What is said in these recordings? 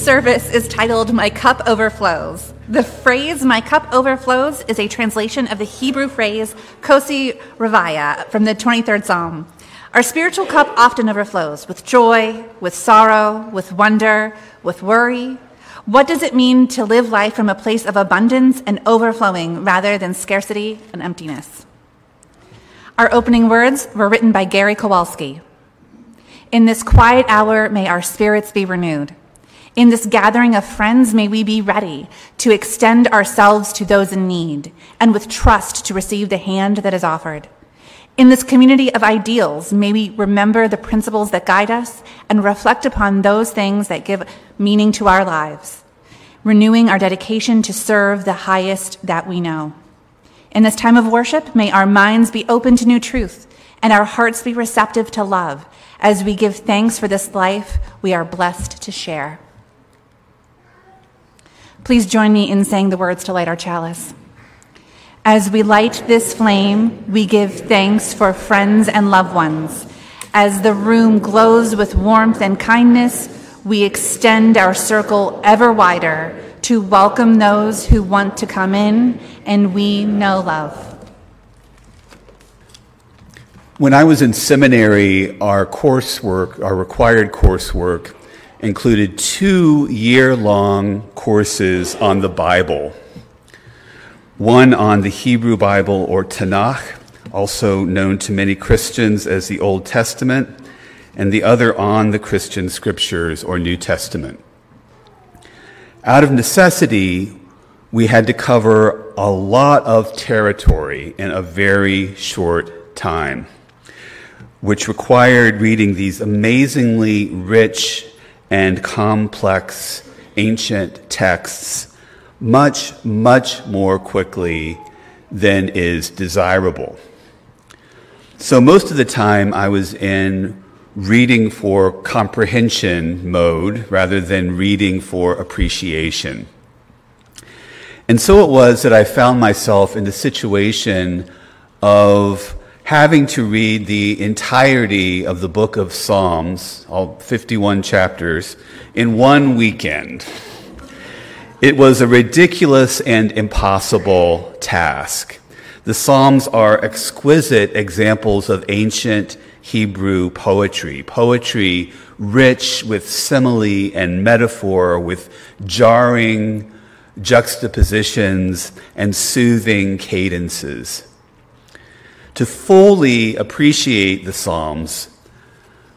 Service is titled My Cup Overflows. The phrase My Cup Overflows is a translation of the Hebrew phrase Kosi R'vaya from the 23rd Psalm. Our spiritual cup often overflows with joy, with sorrow, with wonder, with worry. What does it mean to live life from a place of abundance and overflowing rather than scarcity and emptiness? Our opening words were written by Gary Kowalski. In this quiet hour, may our spirits be renewed. In this gathering of friends, may we be ready to extend ourselves to those in need and with trust to receive the hand that is offered. In this community of ideals, may we remember the principles that guide us and reflect upon those things that give meaning to our lives, renewing our dedication to serve the highest that we know. In this time of worship, may our minds be open to new truth and our hearts be receptive to love as we give thanks for this life we are blessed to share. Please join me in saying the words to light our chalice. As we light this flame, we give thanks for friends and loved ones. As the room glows with warmth and kindness, we extend our circle ever wider to welcome those who want to come in and we know love. When I was in seminary, our coursework, our required coursework, included two year long courses on the Bible one on the Hebrew Bible or Tanakh, also known to many Christians as the Old Testament, and the other on the Christian Scriptures or New Testament. Out of necessity, we had to cover a lot of territory in a very short time, which required reading these amazingly rich and complex ancient texts much, much more quickly than is desirable. So, most of the time, I was in reading for comprehension mode rather than reading for appreciation. And so it was that I found myself in the situation of having to read the entirety of the book of Psalms, all 51 chapters, in one weekend. It was a ridiculous and impossible task. The Psalms are exquisite examples of ancient Hebrew poetry, poetry rich with simile and metaphor, with jarring juxtapositions and soothing cadences. To fully appreciate the Psalms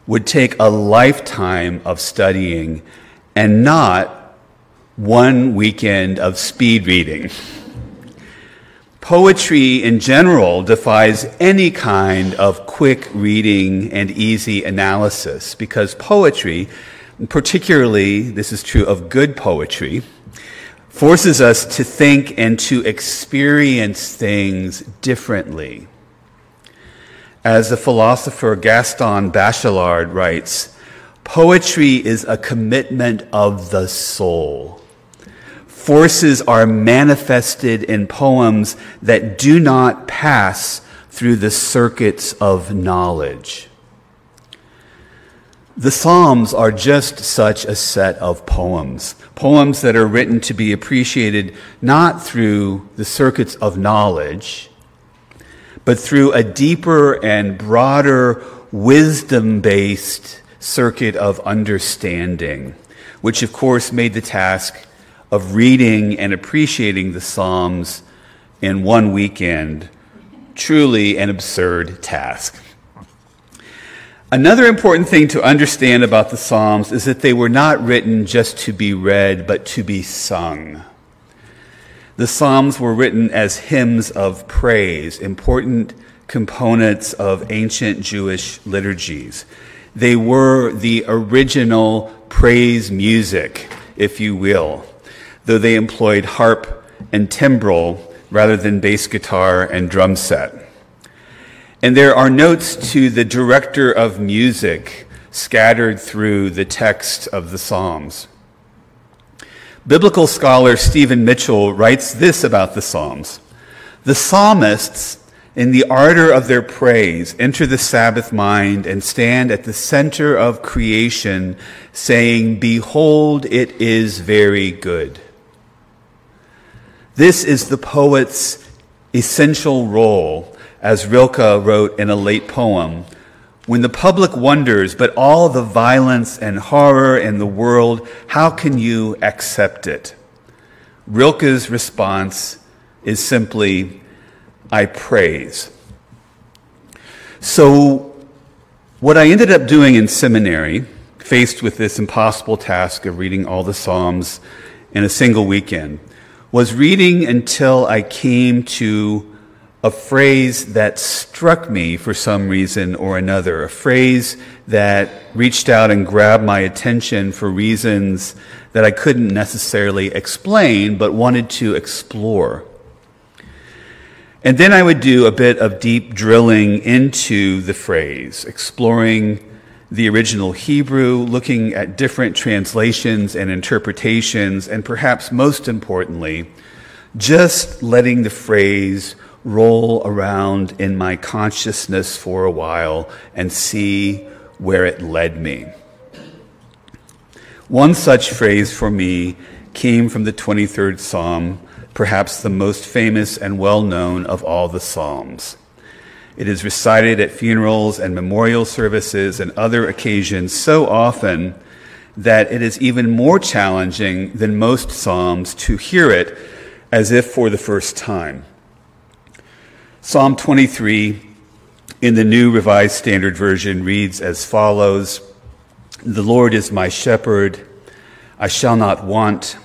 would take a lifetime of studying and not one weekend of speed reading. Poetry in general defies any kind of quick reading and easy analysis because poetry, particularly this is true of good poetry, forces us to think and to experience things differently. As the philosopher Gaston Bachelard writes, poetry is a commitment of the soul. Forces are manifested in poems that do not pass through the circuits of knowledge. The Psalms are just such a set of poems, poems that are written to be appreciated not through the circuits of knowledge, but through a deeper and broader wisdom based circuit of understanding, which of course made the task of reading and appreciating the Psalms in one weekend truly an absurd task. Another important thing to understand about the Psalms is that they were not written just to be read, but to be sung. The Psalms were written as hymns of praise, important components of ancient Jewish liturgies. They were the original praise music, if you will, though they employed harp and timbrel rather than bass guitar and drum set. And there are notes to the director of music scattered through the text of the Psalms. Biblical scholar Stephen Mitchell writes this about the Psalms The psalmists in the ardor of their praise, enter the Sabbath mind and stand at the center of creation, saying, Behold, it is very good. This is the poet's essential role, as Rilke wrote in a late poem. When the public wonders, but all the violence and horror in the world, how can you accept it? Rilke's response is simply, I praise. So, what I ended up doing in seminary, faced with this impossible task of reading all the Psalms in a single weekend, was reading until I came to a phrase that struck me for some reason or another, a phrase that reached out and grabbed my attention for reasons that I couldn't necessarily explain, but wanted to explore. And then I would do a bit of deep drilling into the phrase, exploring the original Hebrew, looking at different translations and interpretations, and perhaps most importantly, just letting the phrase roll around in my consciousness for a while and see where it led me. One such phrase for me came from the 23rd Psalm, perhaps the most famous and well known of all the Psalms. It is recited at funerals and memorial services and other occasions so often that it is even more challenging than most Psalms to hear it as if for the first time. Psalm 23 in the New Revised Standard Version reads as follows The Lord is my shepherd, I shall not want.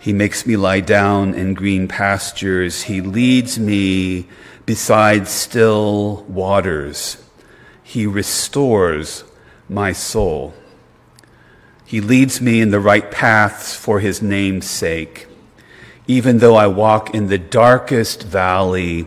He makes me lie down in green pastures. He leads me beside still waters. He restores my soul. He leads me in the right paths for his name's sake. Even though I walk in the darkest valley,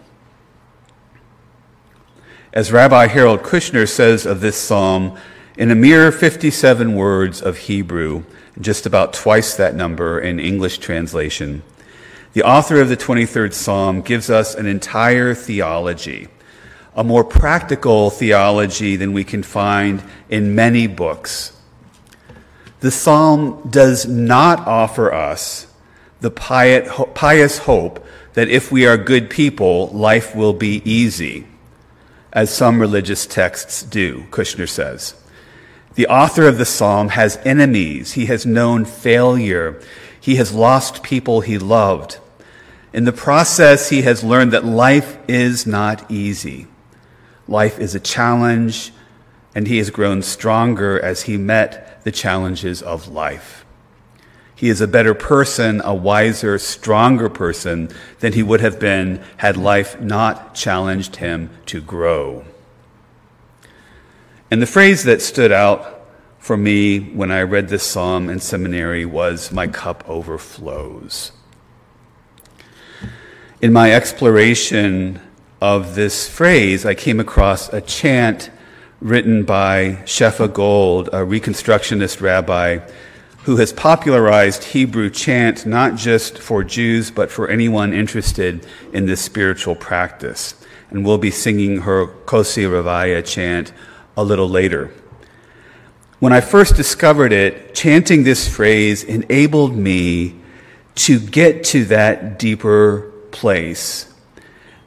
As Rabbi Harold Kushner says of this psalm, in a mere 57 words of Hebrew, just about twice that number in English translation. The author of the 23rd Psalm gives us an entire theology, a more practical theology than we can find in many books. The Psalm does not offer us the pious hope that if we are good people, life will be easy, as some religious texts do, Kushner says. The author of the psalm has enemies. He has known failure. He has lost people he loved. In the process, he has learned that life is not easy. Life is a challenge, and he has grown stronger as he met the challenges of life. He is a better person, a wiser, stronger person than he would have been had life not challenged him to grow. And the phrase that stood out for me when I read this psalm in seminary was, My cup overflows. In my exploration of this phrase, I came across a chant written by Shefa Gold, a Reconstructionist rabbi who has popularized Hebrew chant not just for Jews, but for anyone interested in this spiritual practice. And we'll be singing her Kosi R'vaya chant a little later. When I first discovered it, chanting this phrase enabled me to get to that deeper place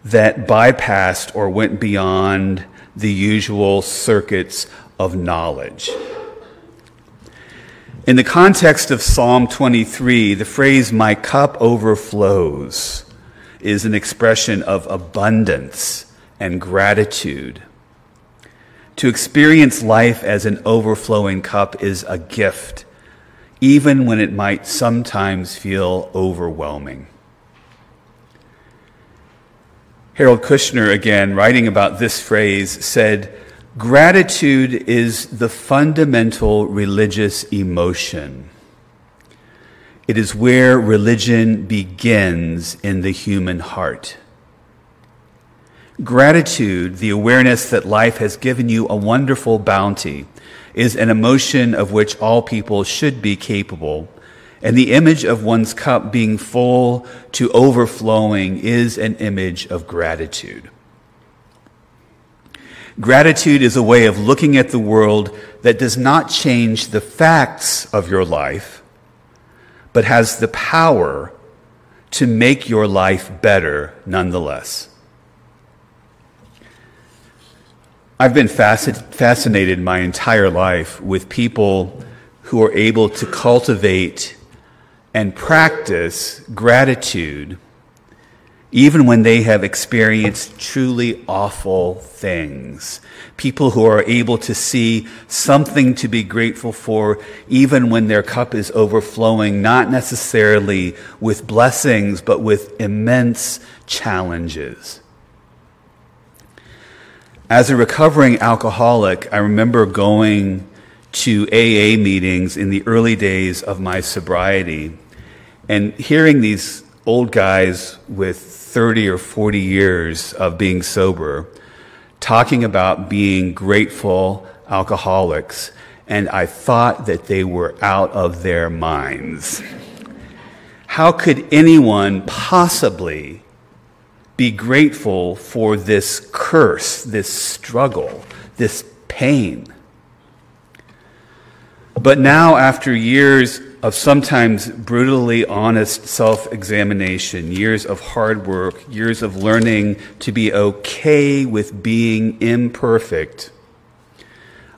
that bypassed or went beyond the usual circuits of knowledge. In the context of Psalm 23, the phrase, my cup overflows, is an expression of abundance and gratitude. To experience life as an overflowing cup is a gift, even when it might sometimes feel overwhelming. Harold Kushner, again, writing about this phrase, said, Gratitude is the fundamental religious emotion. It is where religion begins in the human heart. Gratitude, the awareness that life has given you a wonderful bounty, is an emotion of which all people should be capable. And the image of one's cup being full to overflowing is an image of gratitude. Gratitude is a way of looking at the world that does not change the facts of your life, but has the power to make your life better nonetheless. I've been fascinated my entire life with people who are able to cultivate and practice gratitude even when they have experienced truly awful things. People who are able to see something to be grateful for, even when their cup is overflowing, not necessarily with blessings, but with immense challenges. As a recovering alcoholic, I remember going to AA meetings in the early days of my sobriety and hearing these old guys with 30 or 40 years of being sober talking about being grateful alcoholics, and I thought that they were out of their minds. How could anyone possibly be grateful for this curse, this struggle, this pain? But now, after years of sometimes brutally honest self examination, years of hard work, years of learning to be okay with being imperfect,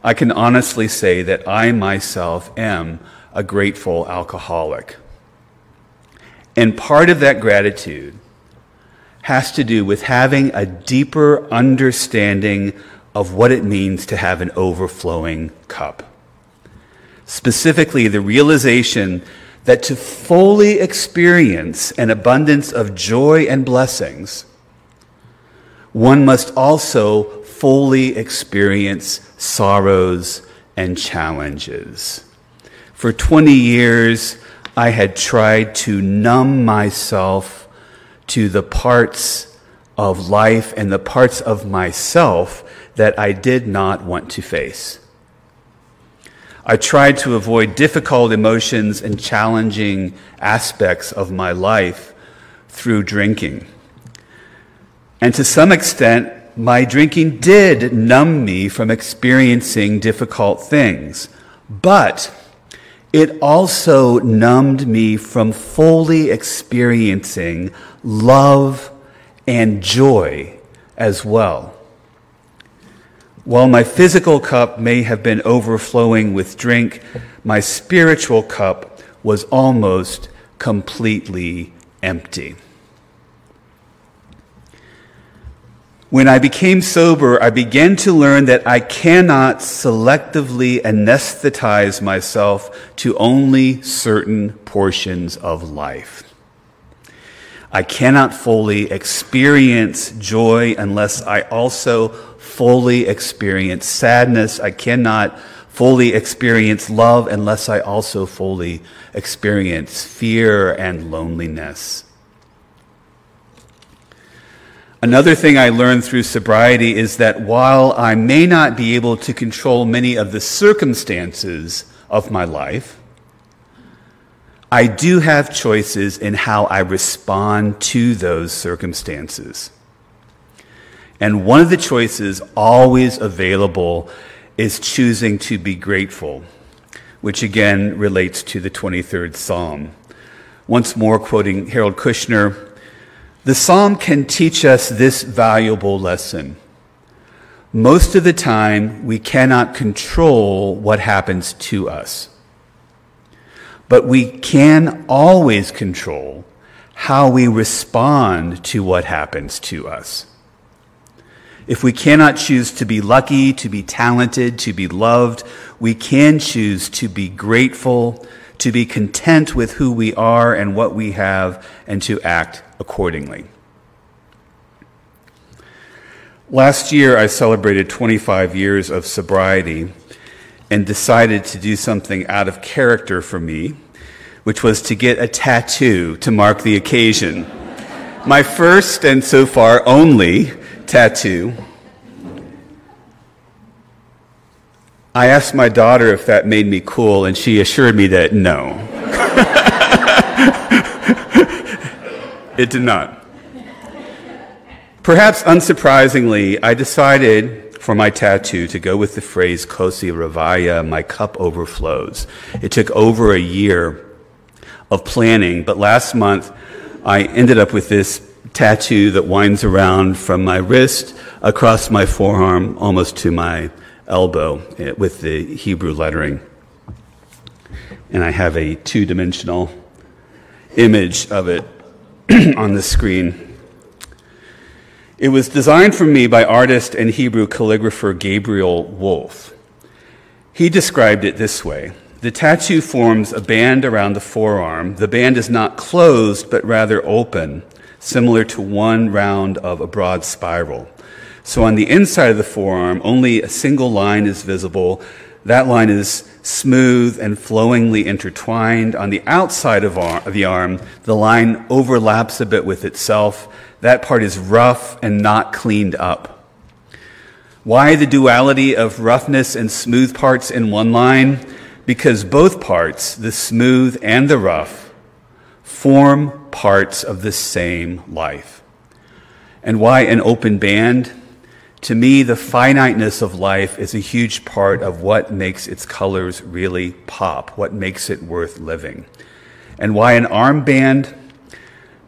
I can honestly say that I myself am a grateful alcoholic. And part of that gratitude has to do with having a deeper understanding of what it means to have an overflowing cup specifically the realization that to fully experience an abundance of joy and blessings, one must also fully experience sorrows and challenges. For 20 years, I had tried to numb myself to the parts of life and the parts of myself that I did not want to face. I tried to avoid difficult emotions and challenging aspects of my life through drinking. And to some extent, my drinking did numb me from experiencing difficult things. But it also numbed me from fully experiencing love and joy as well. While my physical cup may have been overflowing with drink, my spiritual cup was almost completely empty. When I became sober, I began to learn that I cannot selectively anesthetize myself to only certain portions of life. I cannot fully experience joy unless I also fully experience sadness. I cannot fully experience love unless I also fully experience fear and loneliness. Another thing I learned through sobriety is that while I may not be able to control many of the circumstances of my life, I do have choices in how I respond to those circumstances. And one of the choices always available is choosing to be grateful, which again relates to the 23rd Psalm. Once more, quoting Harold Kushner, the Psalm can teach us this valuable lesson. Most of the time, we cannot control what happens to us. But we can always control how we respond to what happens to us. If we cannot choose to be lucky, to be talented, to be loved, we can choose to be grateful, to be content with who we are and what we have, and to act accordingly. Last year, I celebrated 25 years of sobriety and decided to do something out of character for me, which was to get a tattoo to mark the occasion. My first and so far only tattoo. I asked my daughter if that made me cool, and she assured me that no. it did not. Perhaps unsurprisingly, I decided for my tattoo to go with the phrase Kosi R'vaya, my cup overflows. It took over a year of planning, but last month I ended up with this tattoo that winds around from my wrist across my forearm almost to my elbow eh, with the Hebrew lettering. And I have a two dimensional image of it on the screen. It was designed for me by artist and Hebrew calligrapher Gabriel Wolf. He described it this way The tattoo forms a band around the forearm. The band is not closed, but rather open, similar to one round of a broad spiral. So on the inside of the forearm, only a single line is visible. That line is smooth and flowingly intertwined. On the outside of the arm, the line overlaps a bit with itself that part is rough and not cleaned up. Why the duality of roughness and smooth parts in one line? Because both parts, the smooth and the rough, form parts of the same life. And why an open band? To me, the finiteness of life is a huge part of what makes its colors really pop, what makes it worth living. And why an armband?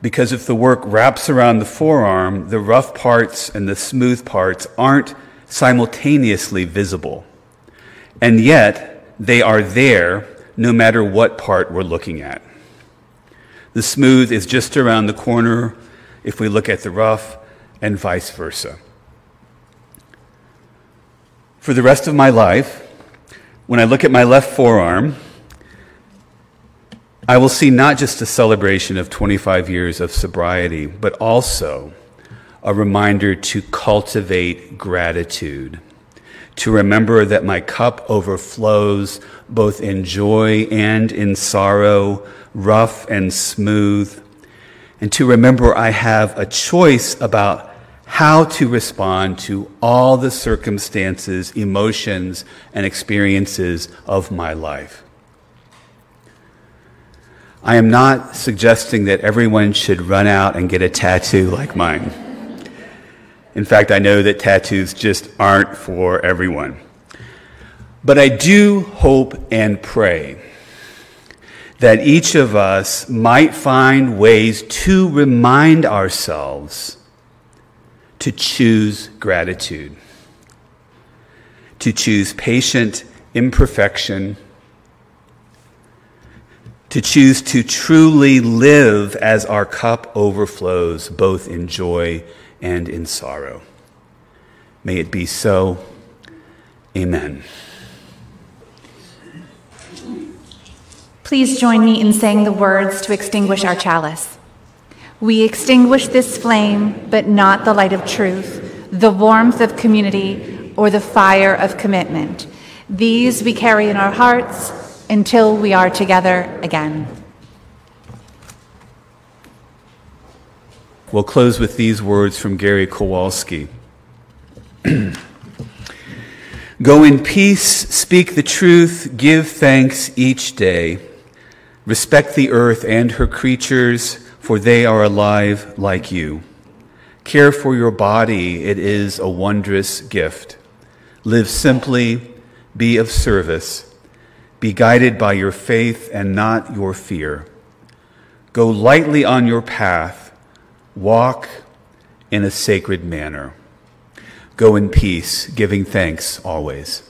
Because if the work wraps around the forearm, the rough parts and the smooth parts aren't simultaneously visible. And yet, they are there no matter what part we're looking at. The smooth is just around the corner if we look at the rough, and vice versa. For the rest of my life, when I look at my left forearm, I will see not just a celebration of 25 years of sobriety, but also a reminder to cultivate gratitude, to remember that my cup overflows both in joy and in sorrow, rough and smooth, and to remember I have a choice about how to respond to all the circumstances, emotions, and experiences of my life. I am not suggesting that everyone should run out and get a tattoo like mine. In fact, I know that tattoos just aren't for everyone. But I do hope and pray that each of us might find ways to remind ourselves to choose gratitude, to choose patient imperfection to choose to truly live as our cup overflows, both in joy and in sorrow. May it be so. Amen. Please join me in saying the words to extinguish our chalice. We extinguish this flame, but not the light of truth, the warmth of community, or the fire of commitment. These we carry in our hearts until we are together again. We'll close with these words from Gary Kowalski. Go in peace, speak the truth, give thanks each day. Respect the earth and her creatures, for they are alive like you. Care for your body, it is a wondrous gift. Live simply, be of service be guided by your faith and not your fear. Go lightly on your path. Walk in a sacred manner. Go in peace, giving thanks always.